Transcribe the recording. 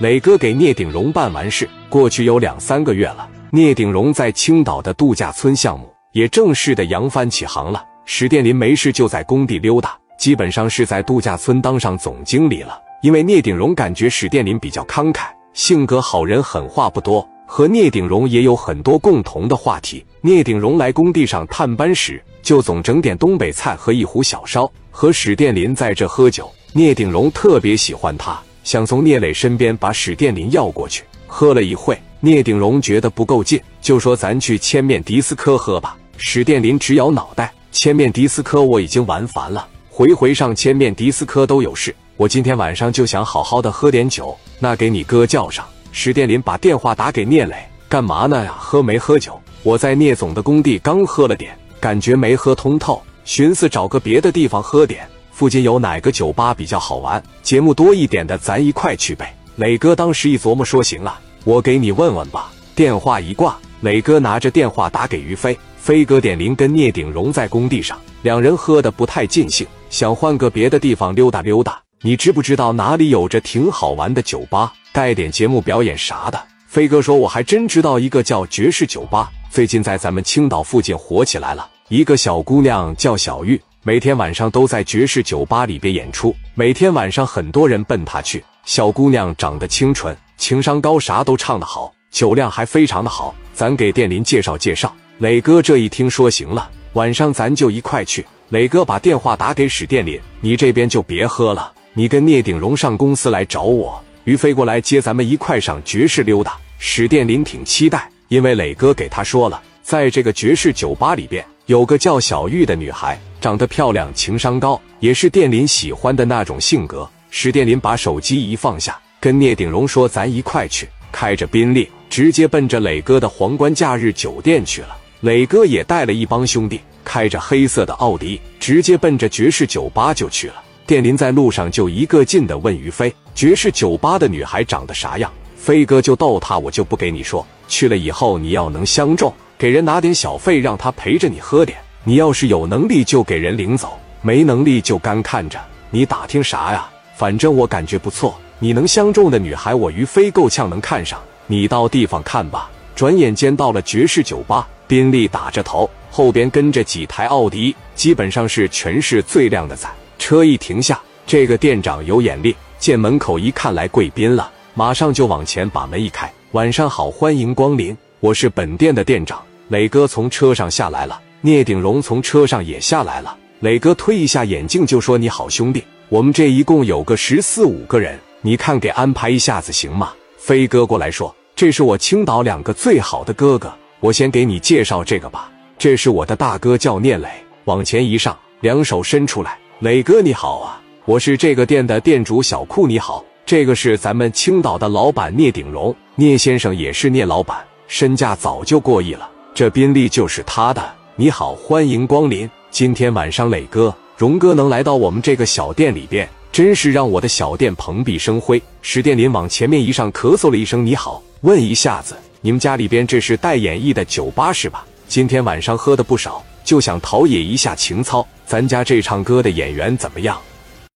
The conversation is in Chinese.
磊哥给聂鼎荣办完事，过去有两三个月了。聂鼎荣在青岛的度假村项目也正式的扬帆起航了。史殿林没事就在工地溜达，基本上是在度假村当上总经理了。因为聂鼎荣感觉史殿林比较慷慨，性格好人，狠话不多，和聂鼎荣也有很多共同的话题。聂鼎荣来工地上探班时，就总整点东北菜和一壶小烧，和史殿林在这喝酒。聂鼎荣特别喜欢他。想从聂磊身边把史殿林要过去，喝了一会，聂鼎荣觉得不够劲，就说：“咱去千面迪斯科喝吧。”史殿林直摇脑袋：“千面迪斯科我已经玩烦了，回回上千面迪斯科都有事。我今天晚上就想好好的喝点酒，那给你哥叫上。”史殿林把电话打给聂磊：“干嘛呢呀？喝没喝酒？我在聂总的工地刚喝了点，感觉没喝通透，寻思找个别的地方喝点。”附近有哪个酒吧比较好玩？节目多一点的，咱一块去呗。磊哥当时一琢磨，说：“行啊，我给你问问吧。”电话一挂，磊哥拿着电话打给于飞。飞哥点名跟聂鼎荣在工地上，两人喝的不太尽兴，想换个别的地方溜达溜达。你知不知道哪里有着挺好玩的酒吧，带点节目表演啥的？飞哥说：“我还真知道一个叫爵士酒吧，最近在咱们青岛附近火起来了。一个小姑娘叫小玉。”每天晚上都在爵士酒吧里边演出，每天晚上很多人奔她去。小姑娘长得清纯，情商高，啥都唱得好，酒量还非常的好。咱给店林介绍介绍。磊哥这一听说行了，晚上咱就一块去。磊哥把电话打给史殿林，你这边就别喝了，你跟聂鼎荣上公司来找我，于飞过来接咱们一块上爵士溜达。史殿林挺期待，因为磊哥给他说了，在这个爵士酒吧里边有个叫小玉的女孩。长得漂亮，情商高，也是电林喜欢的那种性格。史殿林把手机一放下，跟聂鼎荣说：“咱一块去。”开着宾利，直接奔着磊哥的皇冠假日酒店去了。磊哥也带了一帮兄弟，开着黑色的奥迪，直接奔着爵士酒吧就去了。电林在路上就一个劲的问于飞：“爵士酒吧的女孩长得啥样？”飞哥就逗他：“我就不给你说，去了以后你要能相中，给人拿点小费，让他陪着你喝点。”你要是有能力就给人领走，没能力就干看着。你打听啥呀？反正我感觉不错，你能相中的女孩，我于飞够呛能看上。你到地方看吧。转眼间到了爵士酒吧，宾利打着头，后边跟着几台奥迪，基本上是全市最靓的仔。车一停下，这个店长有眼力，见门口一看来贵宾了，马上就往前把门一开。晚上好，欢迎光临，我是本店的店长。磊哥从车上下来了。聂鼎荣从车上也下来了，磊哥推一下眼镜就说：“你好，兄弟，我们这一共有个十四五个人，你看给安排一下子行吗？”飞哥过来说：“这是我青岛两个最好的哥哥，我先给你介绍这个吧，这是我的大哥叫聂磊。”往前一上，两手伸出来：“磊哥你好啊，我是这个店的店主小库你好，这个是咱们青岛的老板聂鼎荣，聂先生也是聂老板，身价早就过亿了，这宾利就是他的。”你好，欢迎光临。今天晚上，磊哥、荣哥能来到我们这个小店里边，真是让我的小店蓬荜生辉。史殿林往前面一上，咳嗽了一声：“你好，问一下子，你们家里边这是带演绎的酒吧是吧？今天晚上喝的不少，就想陶冶一下情操。咱家这唱歌的演员怎么样？